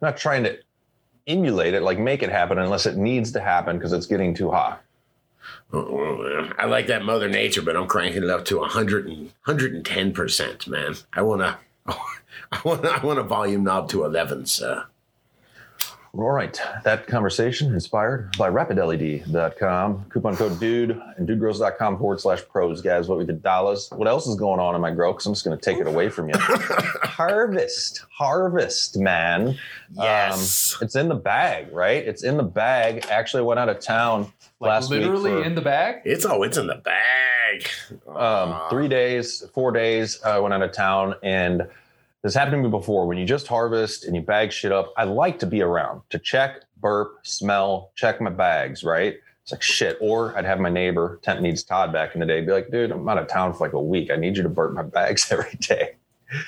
not trying to emulate it, like make it happen, unless it needs to happen because it's getting too hot. I like that Mother Nature, but I'm cranking it up to 100 and, 110%, man. I want to. <laughs> I want I want a volume knob to 11, so All right. That conversation inspired by rapidled.com. Coupon code dude and dudegrows.com forward slash pros, guys. What we did dollars. What else is going on in my grow? Because I'm just going to take it away from you. <laughs> harvest. Harvest, man. Yes. Um, it's in the bag, right? It's in the bag. Actually, I went out of town Like last literally week. for- in the bag. it's oh, it's in the bag. um, three days, four days. I went out of town, and this happened to me before. When you just harvest and you bag shit up, I like to be around to check, burp, smell, check my bags. Right? It's like shit. Or I'd have my neighbor, tent needs Todd, back in the day, be like, dude, I'm out of town for like a week. I need you to burp my bags <laughs> every day.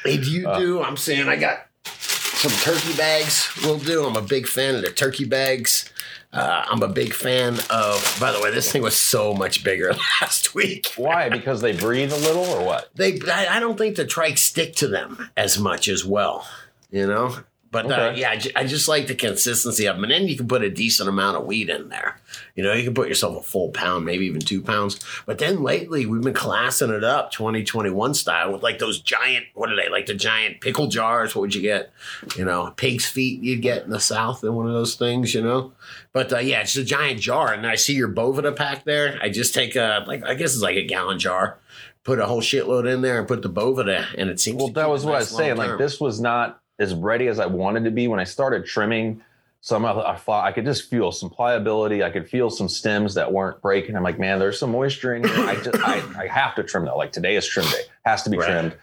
If you Uh, do, I'm saying I got some turkey bags. Will do. I'm a big fan of the turkey bags. Uh, I'm a big fan of. By the way, this thing was so much bigger <laughs> last week. Why? because they breathe a little, or what? They, I, I don't think the trichs stick to them as much as well. You know. But uh, yeah, I, just like the consistency of them. And then you can put a decent amount of wheat in there. You know, you can put yourself a full pound, maybe even two pounds. But then lately, we've been classing it up 2021 style with like those giant, what are they, like the giant pickle jars? What would you get? You know, pig's feet you'd get in the South in one of those things, you know? But uh, yeah, it's a giant jar. And I see your Boveda pack there. I just take a, like, I guess it's like a gallon jar. Put a whole shitload in there and put the Boveda, and it seems. Well, that was what I was saying. Like this was not as ready as I wanted to be when I started trimming. Some I thought I could just feel some pliability. I could feel some stems that weren't breaking. I'm like, man, there's some moisture in here. I just I, I have to trim that. Like today is trim day, has to be Right. trimmed.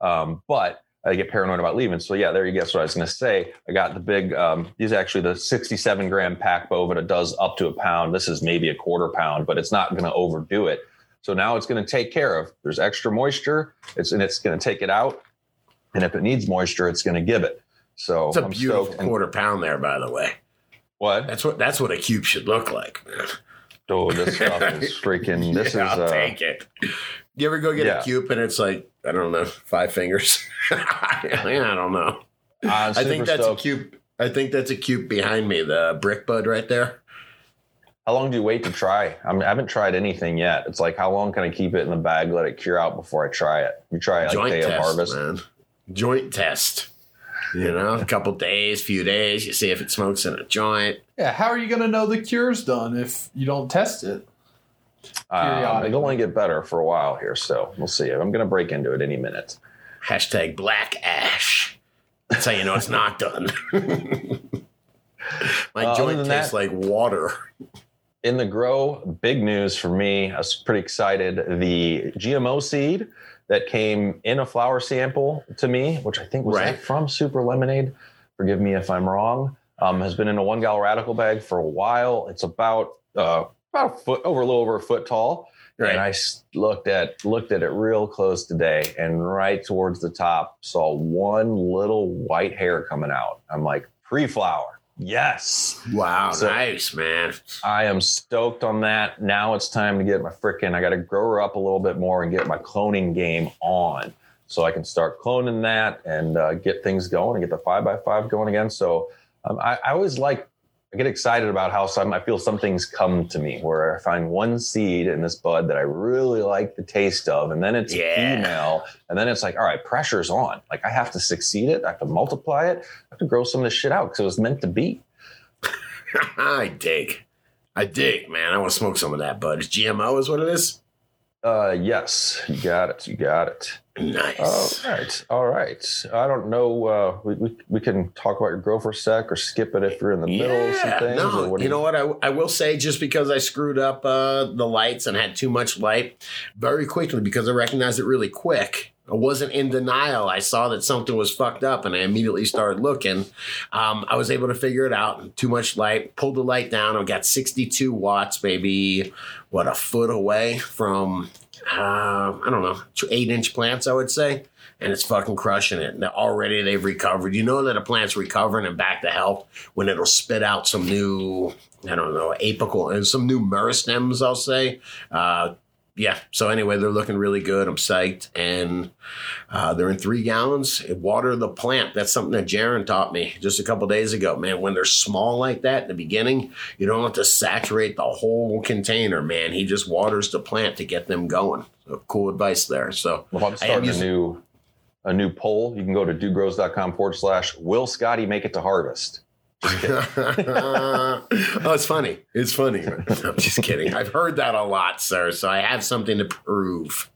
Um, but I get paranoid about leaving. So yeah, there you guess what I was going to say. I got the big. Um, these are actually the 67 gram pack Boveda does up to a pound. This is maybe a quarter pound, but it's not going to overdo it. So now it's going to take care of. There's extra moisture. It's and it's going to take it out. And if it needs moisture, it's going to give it. So It's a I'm beautiful. And quarter pound there, by the way. what? That's what that's what a cube should look like, man. Oh, this <laughs> stuff is freaking. This Yeah, is. I'll Uh, take it. You ever go get yeah. a cube and it's like I don't know five fingers? yeah, <laughs> I don't know. I'm I think that's stoked. a cube. I think that's a cube behind me, the brick bud right there. How long do you wait to try? I, mean, I haven't tried anything yet. It's like how long can I keep it in the bag, let it cure out before I try it? You try it like Joint day of harvest. man. Joint test. You know, a couple days, few days. You see if it smokes in a joint. Yeah, how are you going to know the cure's done if you don't test it? Um, Periodically. it'll only get better for a while here, so we'll see. I'm going to break into it any minute. Hashtag black ash. That's how you know it's not done. <laughs> My Uh, joint tastes that- like water. in the grow, big news for me. I was pretty excited. The GMO seed that came in a flower sample to me, which I think was Right. from Super Lemonade. Forgive me if I'm wrong. Um, has been in a one gal radical bag for a while. It's about uh, about a foot over a little over a foot tall. Right. And I looked at looked at it real close today, and right towards the top saw one little white hair coming out. I'm like, pre-flower, yes. Wow, So- nice, man. I am stoked on that. Now it's time to get my frickin' I got to grow her up a little bit more and get my cloning game on so I can start cloning that and uh, get things going and get the five by five going again. So um, I, I always like, I get excited about how some, I feel some things come to me where I find one seed in this bud that I really like the taste of, and then it's Yeah. female, and then it's like, all right, pressure's on. Like I have to succeed it, I have to multiply it, I have to grow some of this shit out because it was meant to be. <laughs> I dig. I dig, man. I want to smoke some of that bud. GMO is what it is? Uh, yes, you got it. You got it. Nice. All right. All right. I don't know. Uh, we, we, we can talk about your girl for a sec or skip it if you're in the middle of some Yeah, things. or no, what do you know what? I, I will say just because I screwed up uh, the lights and had too much light very quickly because I recognized it really quick. I wasn't in denial. I saw that something was fucked up and I immediately started looking. Um, I was able to figure it out. Too much light. Pulled the light down. I got 62 watts, maybe, what, a foot away from, uh, I don't know, eight inch plants, I would say and it's fucking crushing it. Already they've recovered. You know that a plant's recovering and back to health when it'll spit out some new, I don't know, apical and some new meristems, I'll say. Uh, yeah. So anyway, they're looking really good. I'm psyched, and uh, they're in three gallons. Water the plant. That's something that Jaron taught me just a couple days ago. Man, when they're small like that in the beginning, you don't have to saturate the whole container. Man, he just waters the plant to get them going. So cool advice there. So Well, I'm starting a new a new poll. You can go to dudegrows.com forward slash will Scotty make it to harvest? <laughs> oh, it's funny. It's funny. I'm just kidding. I've heard that a lot, sir. So I have something to prove.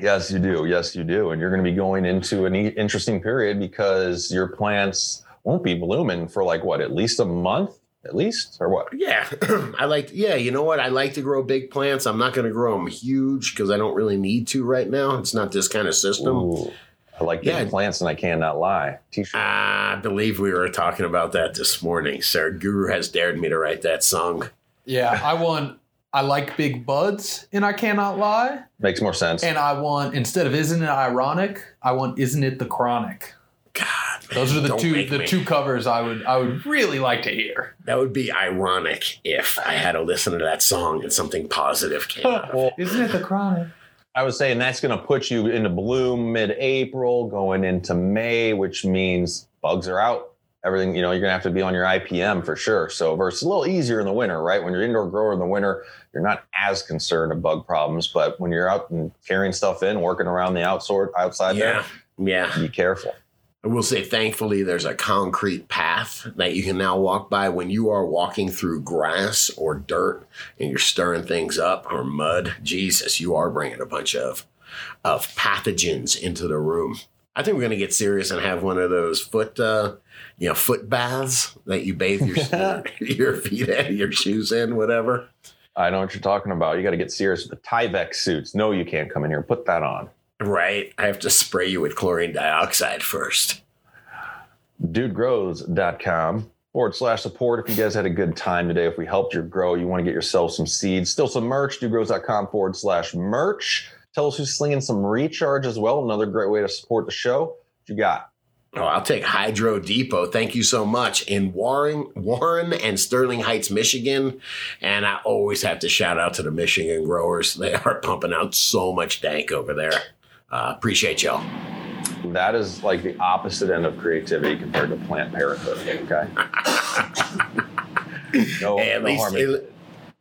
Yes, you do. Yes, you do. And you're going to be going into an e- interesting period because your plants won't be blooming for like what, at least a month, at least, or what? Yeah, <clears throat> I like. Yeah, you know what? I like to grow big plants. I'm not going to grow them huge because I don't really need to right now. It's not this kind of system. Ooh, I like big Yeah. plants, and I cannot lie. T-shirt. I believe we were talking about that this morning, sir. Guru has dared me to write that song. Yeah, I want. I like big buds, and I cannot lie. Makes more sense. And I want instead of isn't it ironic, I want isn't it the chronic. God, Those are the two the me. two covers I would I would really like to hear. That would be ironic if I had to listen to that song and something positive came out. well, <laughs> Isn't it the chronic? I was saying that's going to put you into bloom mid-April, going into May, which means bugs are out. Everything, you know, you're going to have to be on your IPM for sure. So versus a little easier in the winter, right? When you're indoor grower in the winter, you're not as concerned of bug problems. But when you're out and carrying stuff in, working around the outside outside Yeah, yeah. be careful. I will say, thankfully, there's a concrete path that you can now walk by when you are walking through grass or dirt and you're stirring things up or mud. Jesus, you are bringing a bunch of of pathogens into the room. I think we're going to get serious and have one of those foot, uh, you know, foot baths that you bathe your <laughs> your feet in, your shoes in, whatever. I know what you're talking about. You got to get serious with the Tyvek suits. No, you can't come in here. Put that on. Right? I have to spray you with chlorine dioxide first. dudegrows.com forward slash support. If you guys had a good time today, if we helped your grow, you want to get yourself some seeds, still some merch, dudegrows.com forward slash merch. Tell us who's slinging some recharge as well. Another great way to support the show. What you got? Oh, I'll take Hydro Depot. Thank you so much. In Warren, Warren and Sterling Heights, Michigan. And I always have to shout out to the Michigan growers. They are pumping out so much dank over there. Uh, appreciate y'all. That is like the opposite end of creativity compared to plant parenthood. Okay. <laughs> no, Hey, at no least harm at,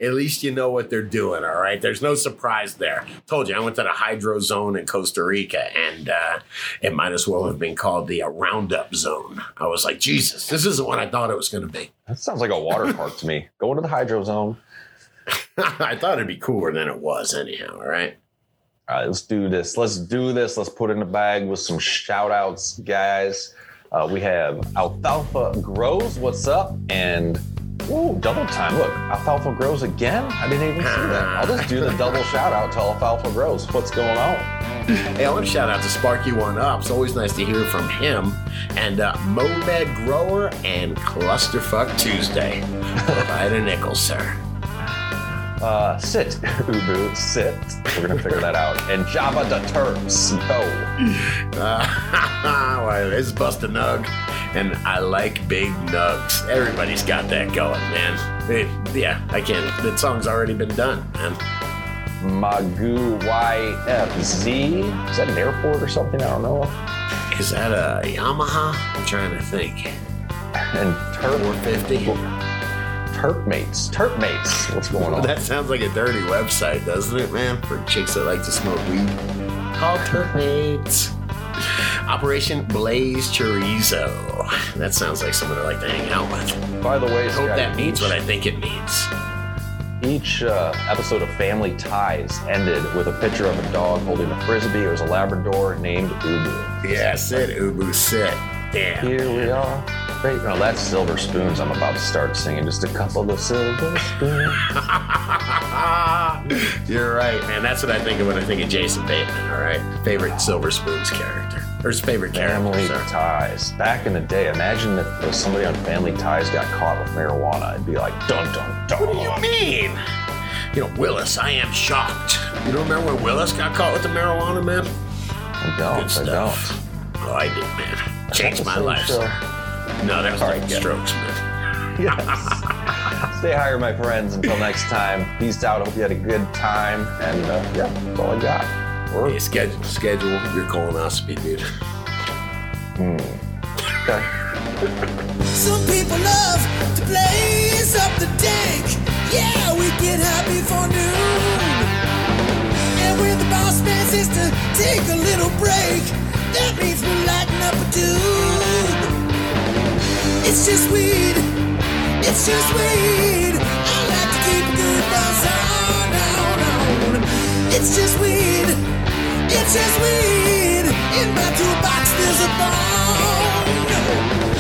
at least you know what they're doing, all right? There's no surprise there. Told you I went to the hydro zone in Costa Rica and uh, it might as well have been called the uh, Roundup zone. I was like, Jesus, this isn't what I thought it was going to be. that sounds like a water park to me. Going to the hydro zone. <laughs> I thought it'd be cooler than it was, anyhow, all right? All right, let's do this. Let's do this. Let's put in the bag with some shout outs, guys. Uh, we have Alfalfa Grows. What's up? And ooh, double time. Look, Alfalfa Grows again. I didn't even see that. I'll just do the <laughs> double shout out to Alfalfa Grows. What's going on? Hey, I want to shout out to Sparky One Up. It's always nice to hear from him. And uh, Momed Grower and Clusterfuck Tuesday. <laughs> Provide a nickel, sir. Uh, sit, <laughs> Ubu, sit. We're gonna figure that out. And Java the Terps. Yo. Uh, <laughs> <laughs> well, it's Bust a Nug. And I like big nugs. Everybody's got that going, man. It- yeah, I can't. That song's already been done, man. Magoo YFZ. Is that an airport or something? I don't know. Is that a Yamaha? I'm trying to think. And Terp 450? Terp mates. Terp mates. What's going on? That sounds like a dirty website, doesn't it, man? For chicks that like to smoke weed. Called Turkmates. Operation Blaze Chorizo. That sounds like someone I like to hang out with. By the way, I hope that means each, what I think it means. each uh, episode of Family Ties ended with a picture of a dog holding a frisbee. It was a Labrador named Ubu. Yeah, sit, Ubu, sit. Damn. Here we are. Great. No, that's Silver Spoons. I'm about to start singing just a couple of Silver Spoons. <laughs> You're right, man. That's what I think of when I think of Jason Bateman, all right? Favorite Silver Spoons character. Or his favorite character, Family. Ties. Back in the day, imagine if somebody on Family Ties got caught with marijuana. It'd be like dun dun dun. What do you mean? You know, Willis, I am shocked. You don't remember when Willis got caught with the marijuana, man? I don't. I don't. Oh, I did, man. Changed my life. show. Sir. No, that was All All right, strokes, man. <laughs> Yes. Stay higher, my friends. Until next time, peace out. Hope you had a good time. And uh, yeah, that's all I got. Word. Hey, schedule, schedule your colonoscopy, dude. Hmm. Okay. Some people love to blaze up the dank. Yeah, we get high before noon. And when the boss man says to take a little break, that means we're lighting up a dude. It's just weed. It's just weed. I like to keep a good buzz on, on, on. It's just weed. It's just weed. In my toolbox, there's a bone.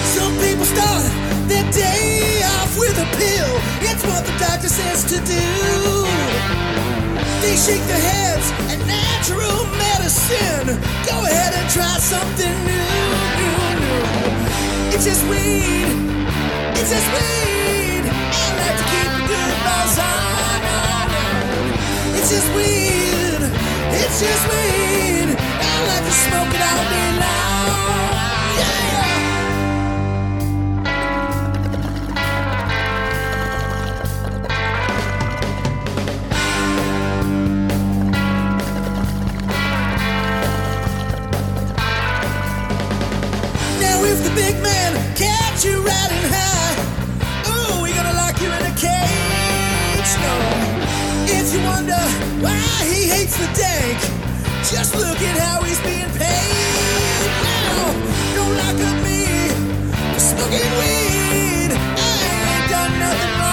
Some people start their day off with a pill. It's what the doctor says to do. They shake their heads at natural medicine. Go ahead and try something new, new, new. It's just weed. It's just weed. Like to keep a good buzz on. It's just weed. It's just weed. Like to smoke it all day long. beats the dank. Just look at how he's being paid now. Don't look at me, smoking weed. I ain't done nothing wrong.